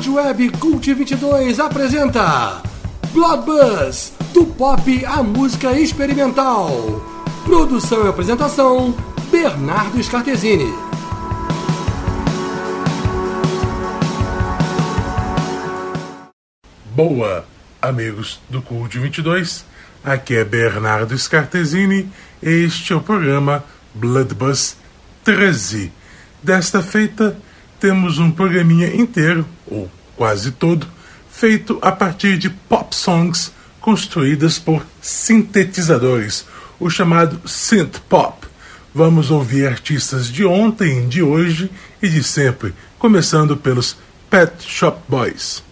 Rádio Web Cult 22 apresenta Blood Buzz, do pop à música experimental. Produção e apresentação, Bernardo Scartesini. Boa, amigos do Cult 22. Aqui é Bernardo Scartesini. Este é o programa Blood Buzz 13. Desta feita, temos um programinha inteiro, ou quase todo, feito a partir de pop songs construídas por sintetizadores, o chamado synth pop. Vamos ouvir artistas de ontem, de hoje e de sempre, começando pelos Pet Shop Boys.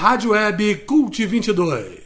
Rádio web Cult 22.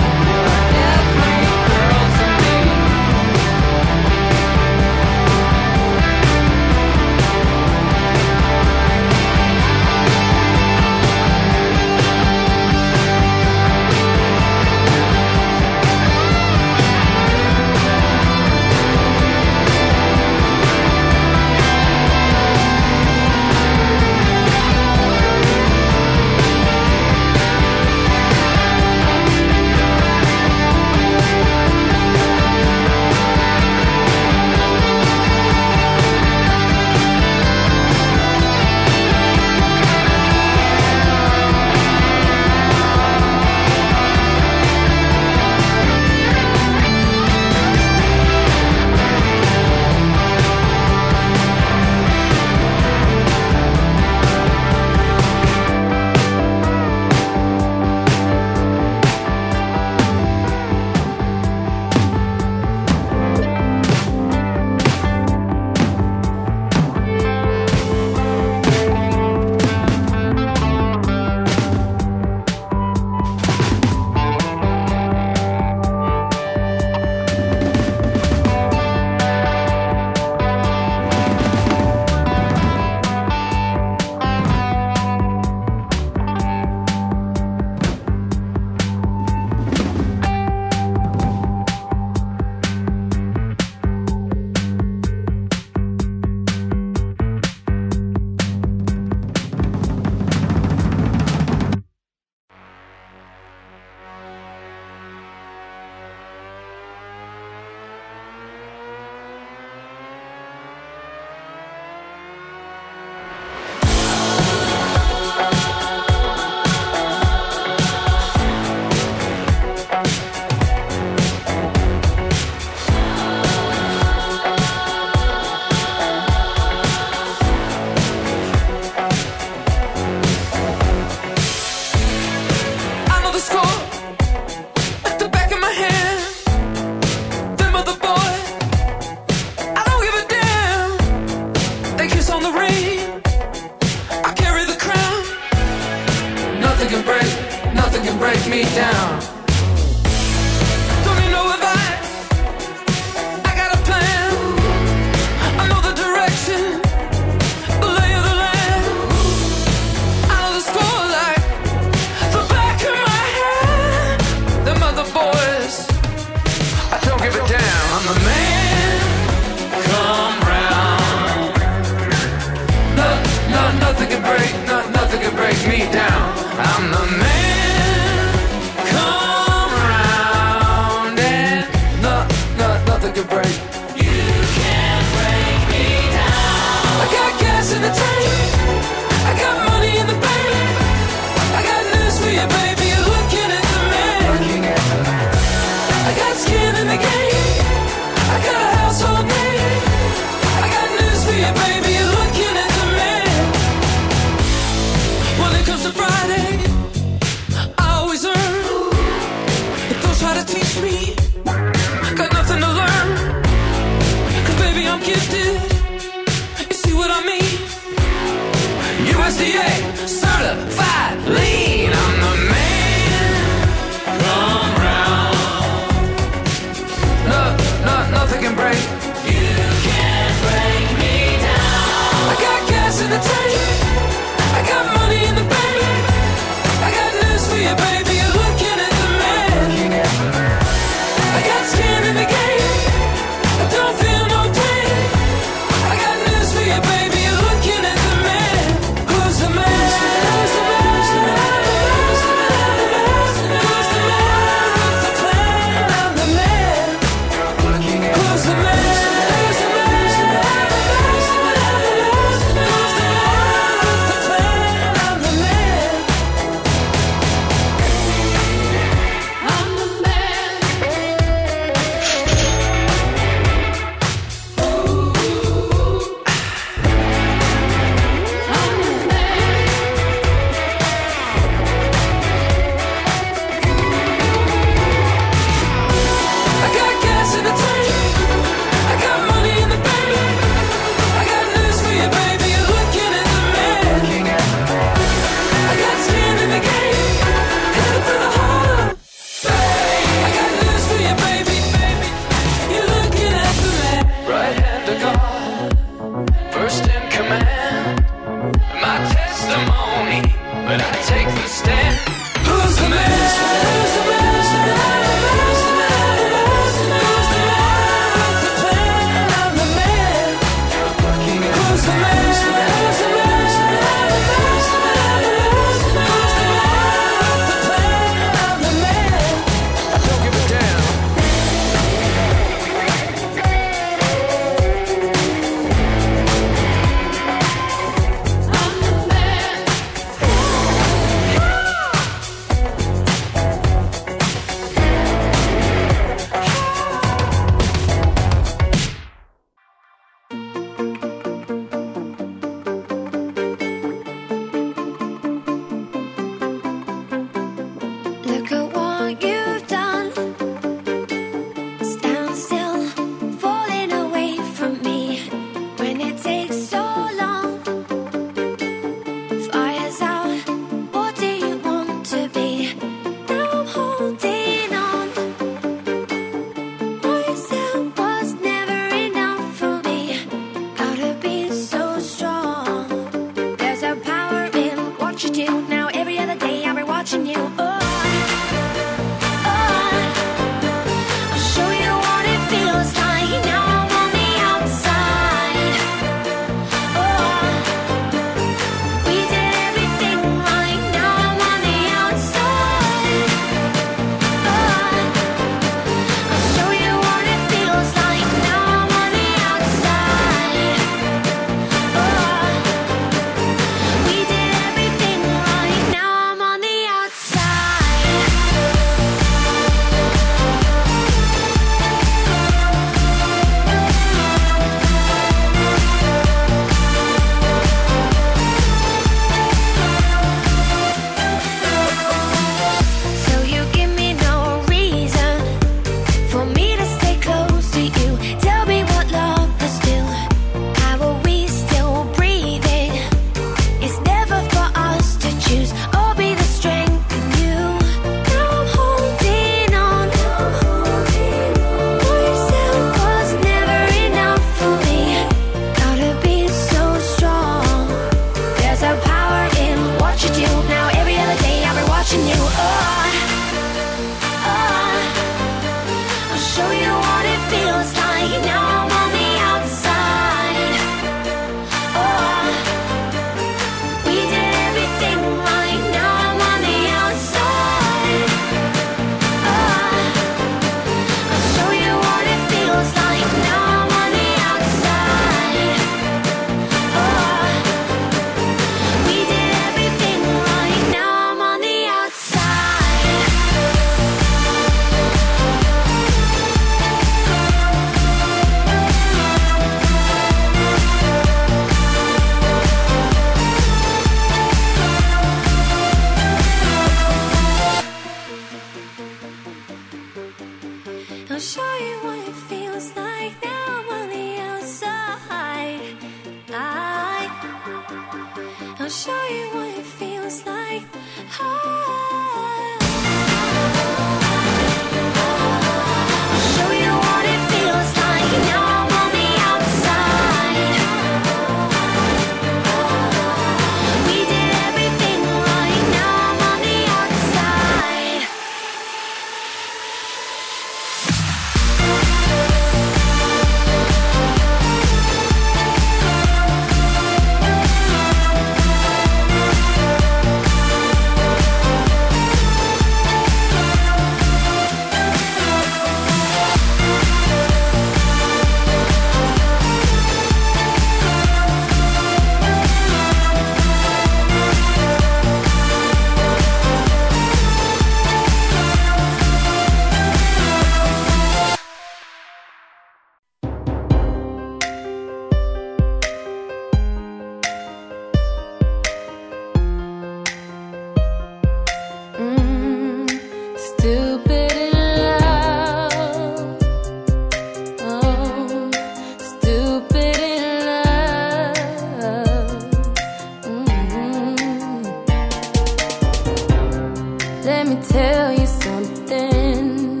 Let me tell you something.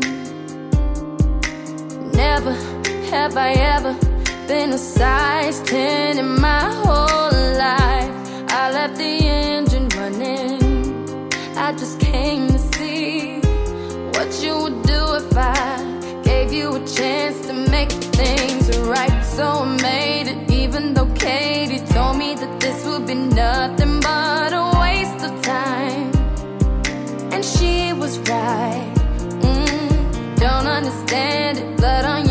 Never have I ever been a size 10 in my whole life. I left the engine running. I just came to see what you would do if I gave you a chance to make things right. So I made it, even though Katie told me that this would be nothing. she was right. Mm, don't understand it, blood on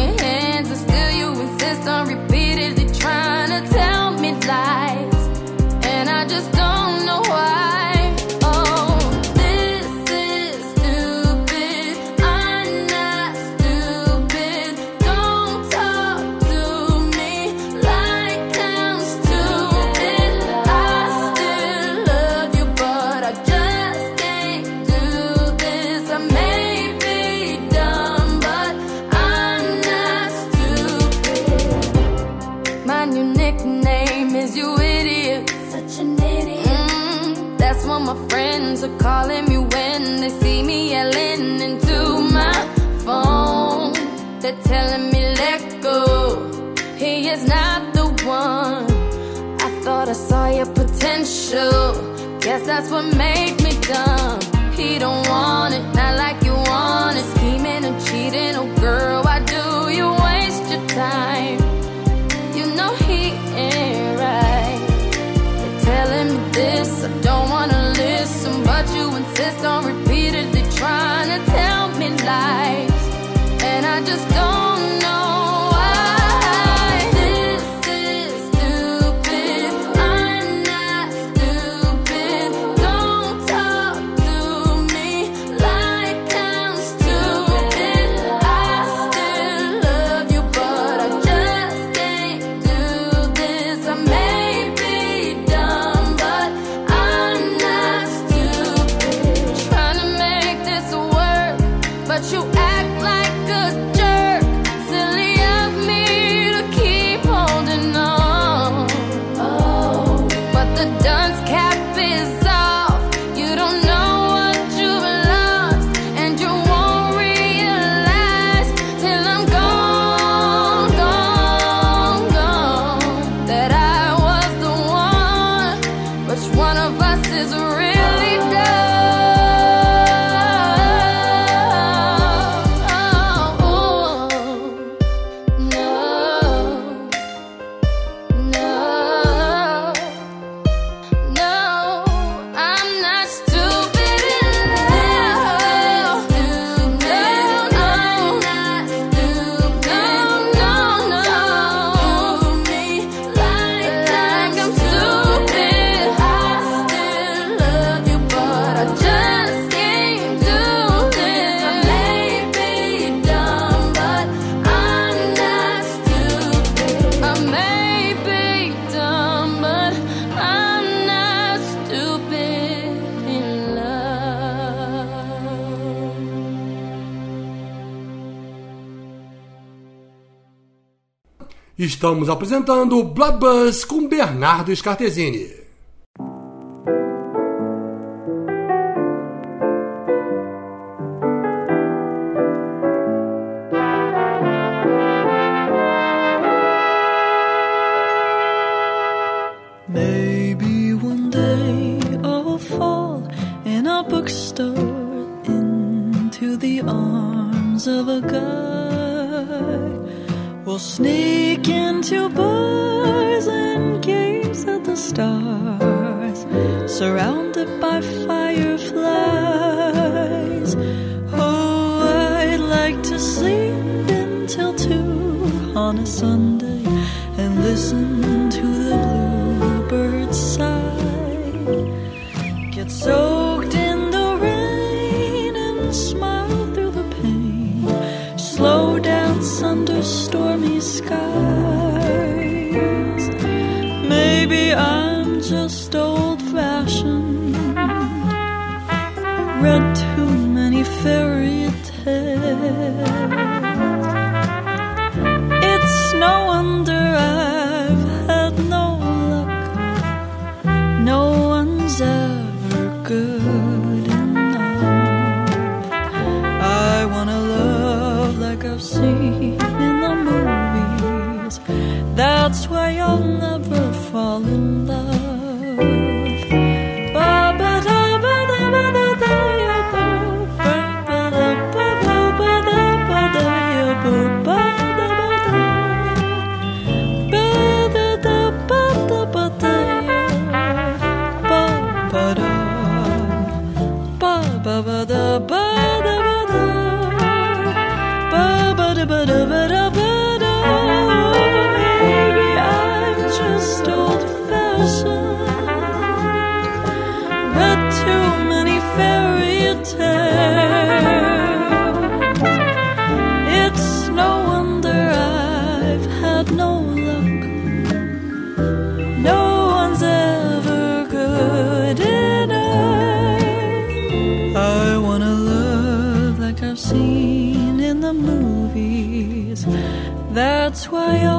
too. Guess that's what made me dumb. He don't want it, not like Estamos apresentando Blabuzz com Bernardo Scartesini. above. my own.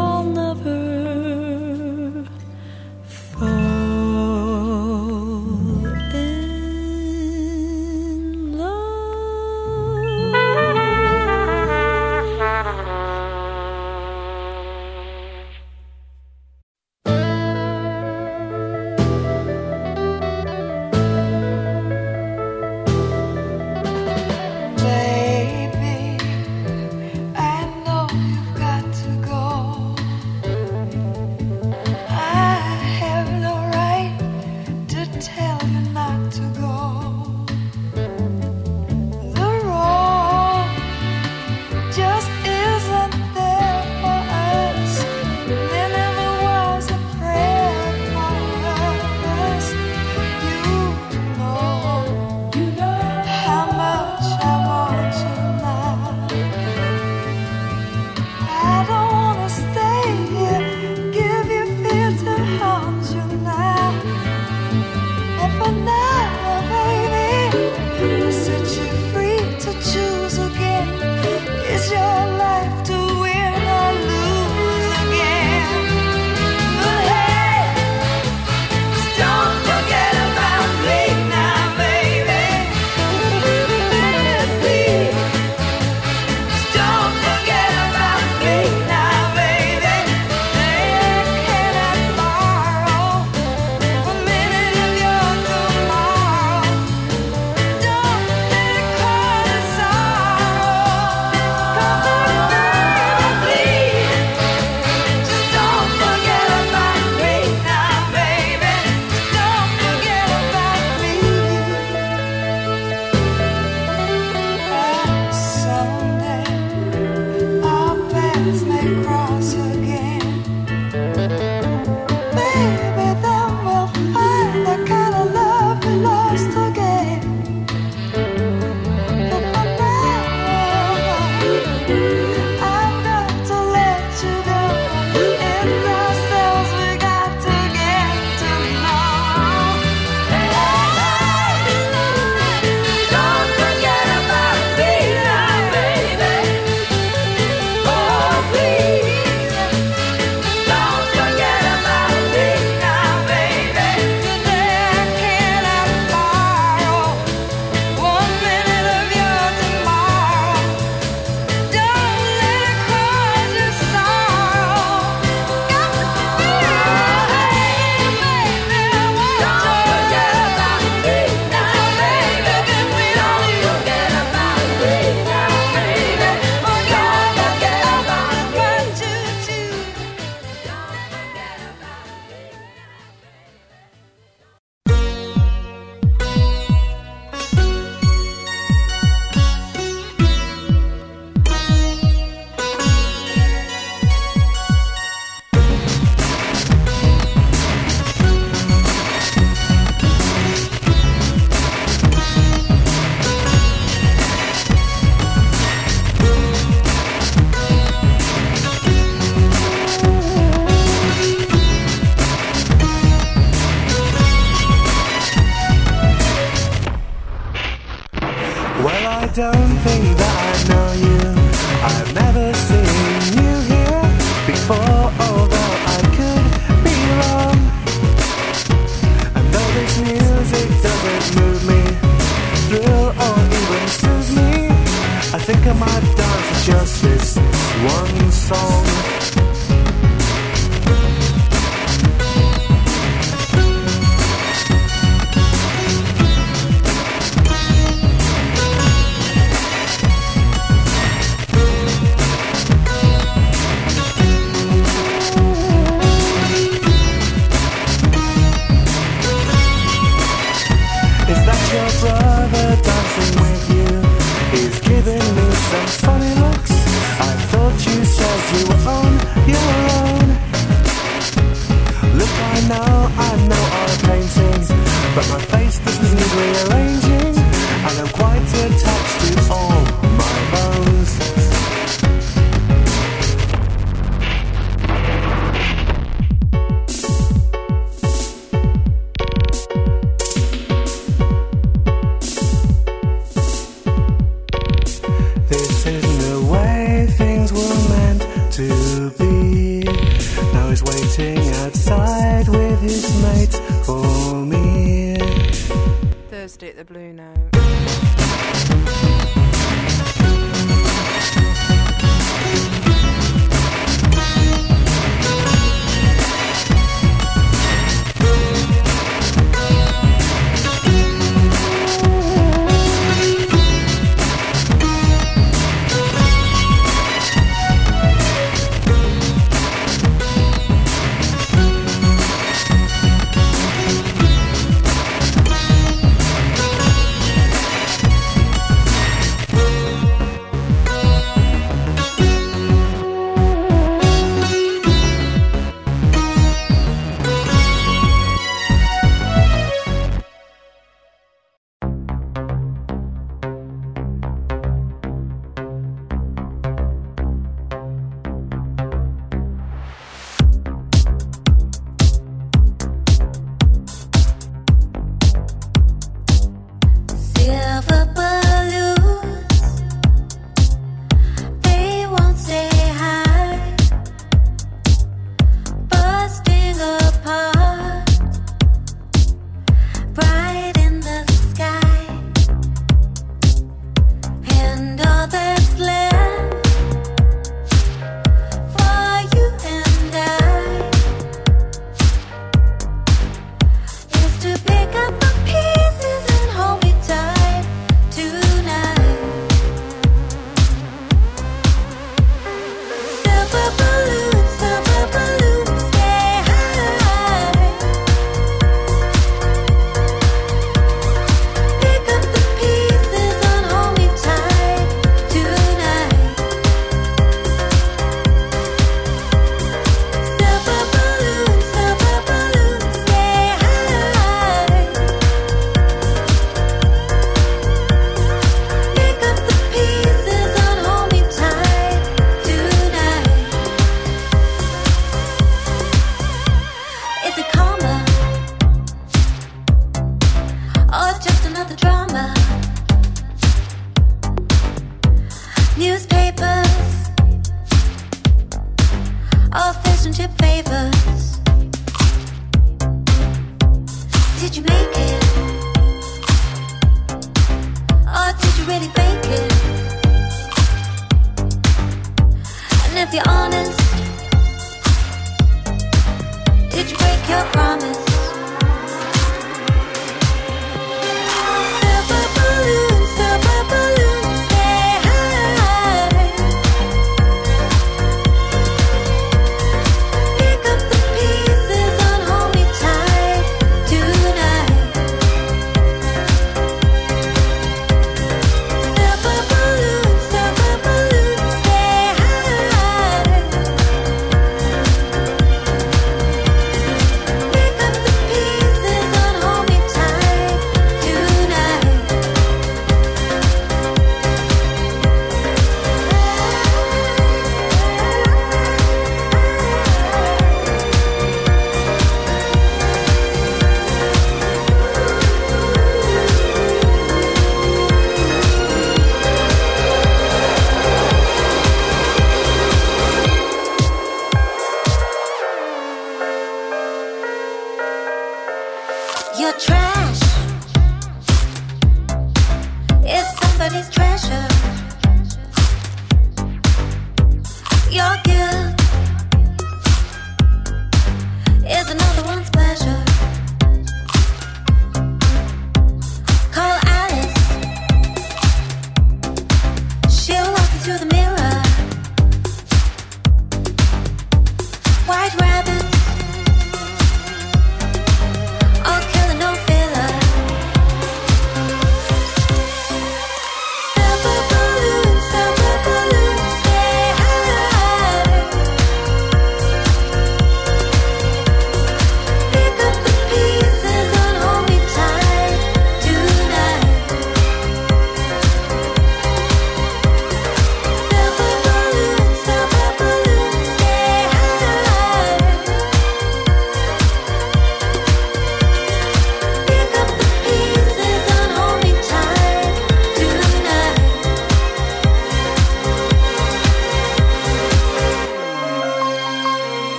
At the Blue Note.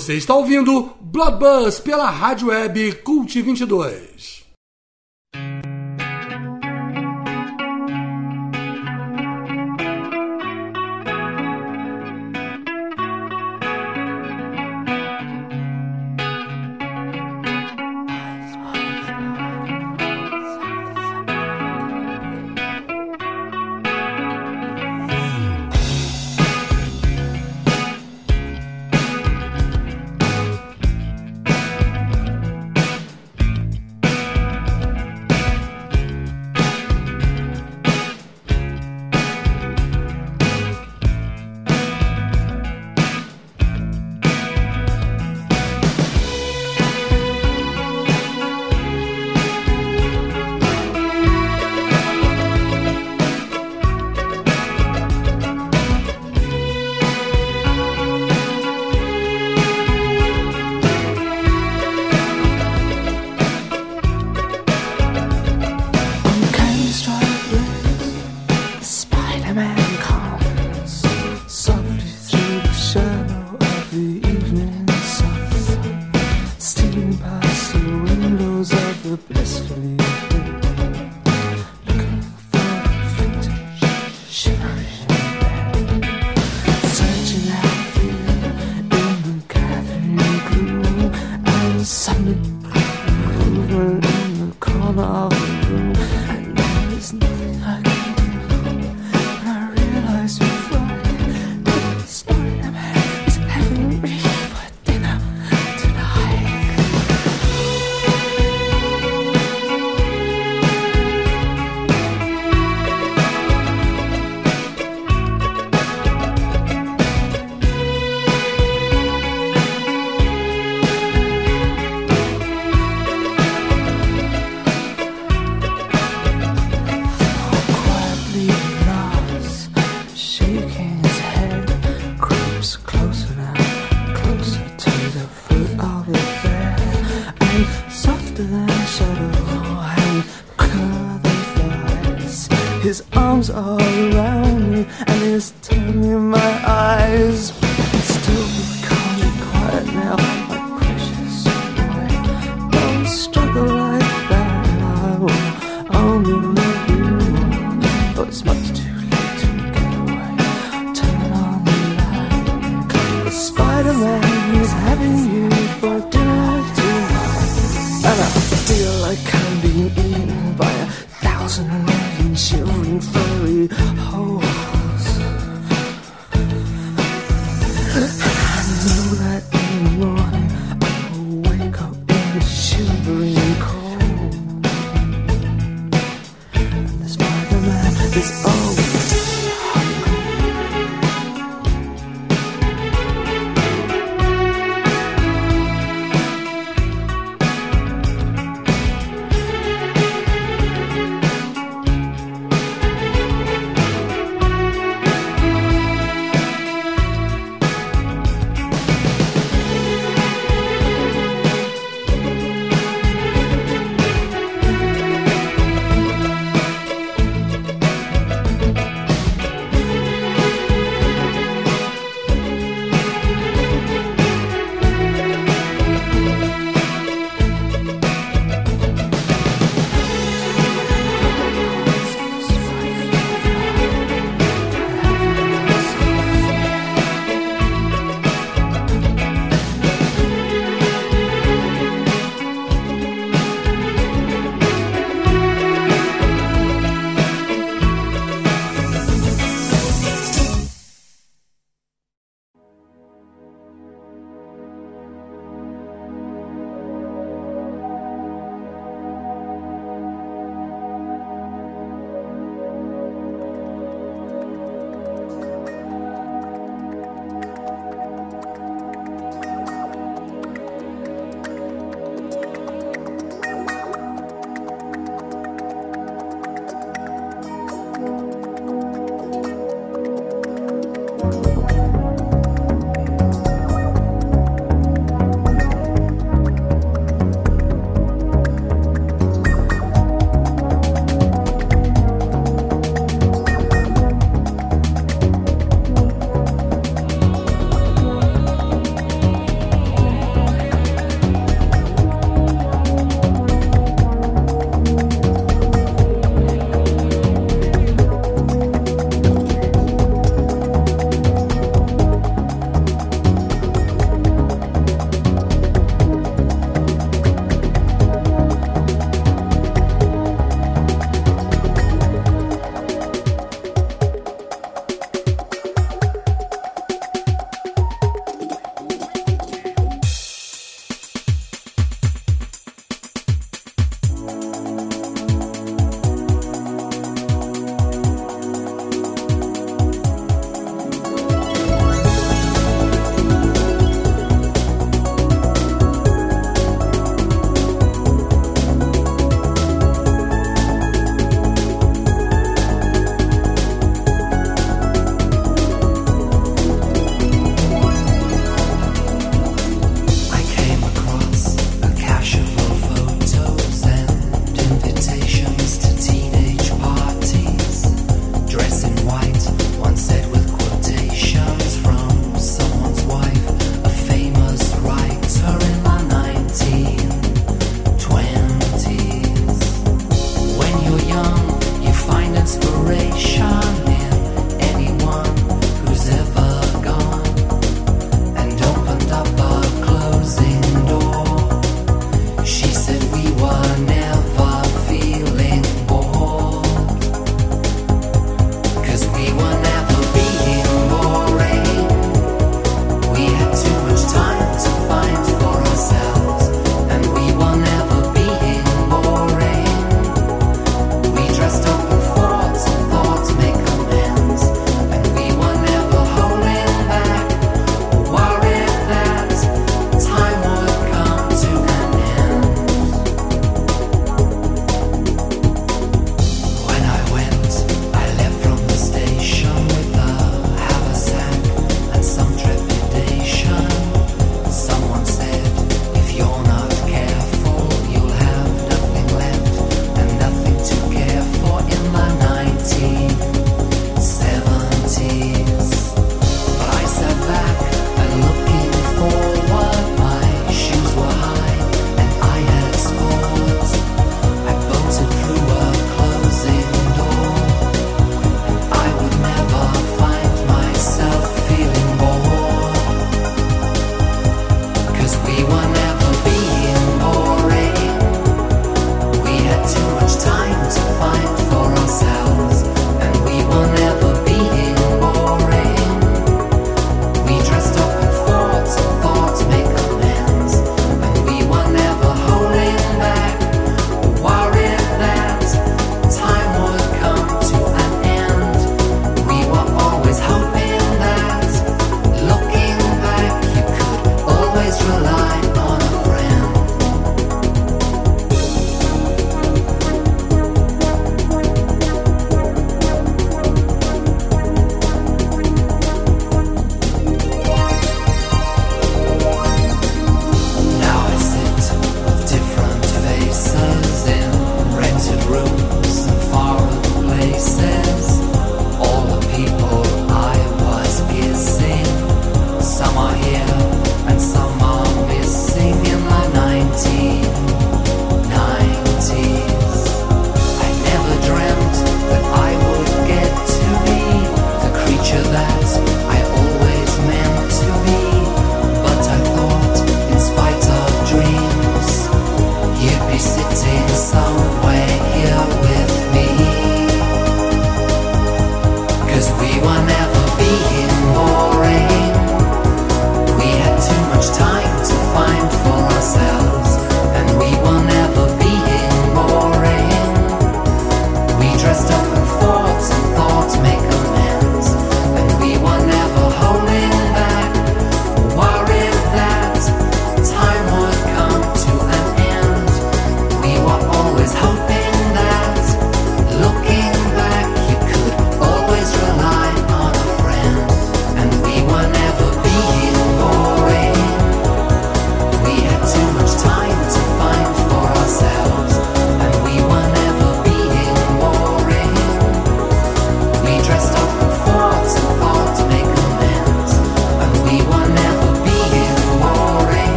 Você está ouvindo Blood Buzz pela rádio web Cult 22.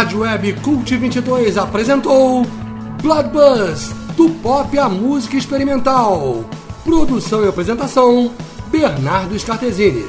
Rádio Web Cult 22 apresentou Blood Buzz, do pop à música experimental. Produção e apresentação, Bernardo Scartesini.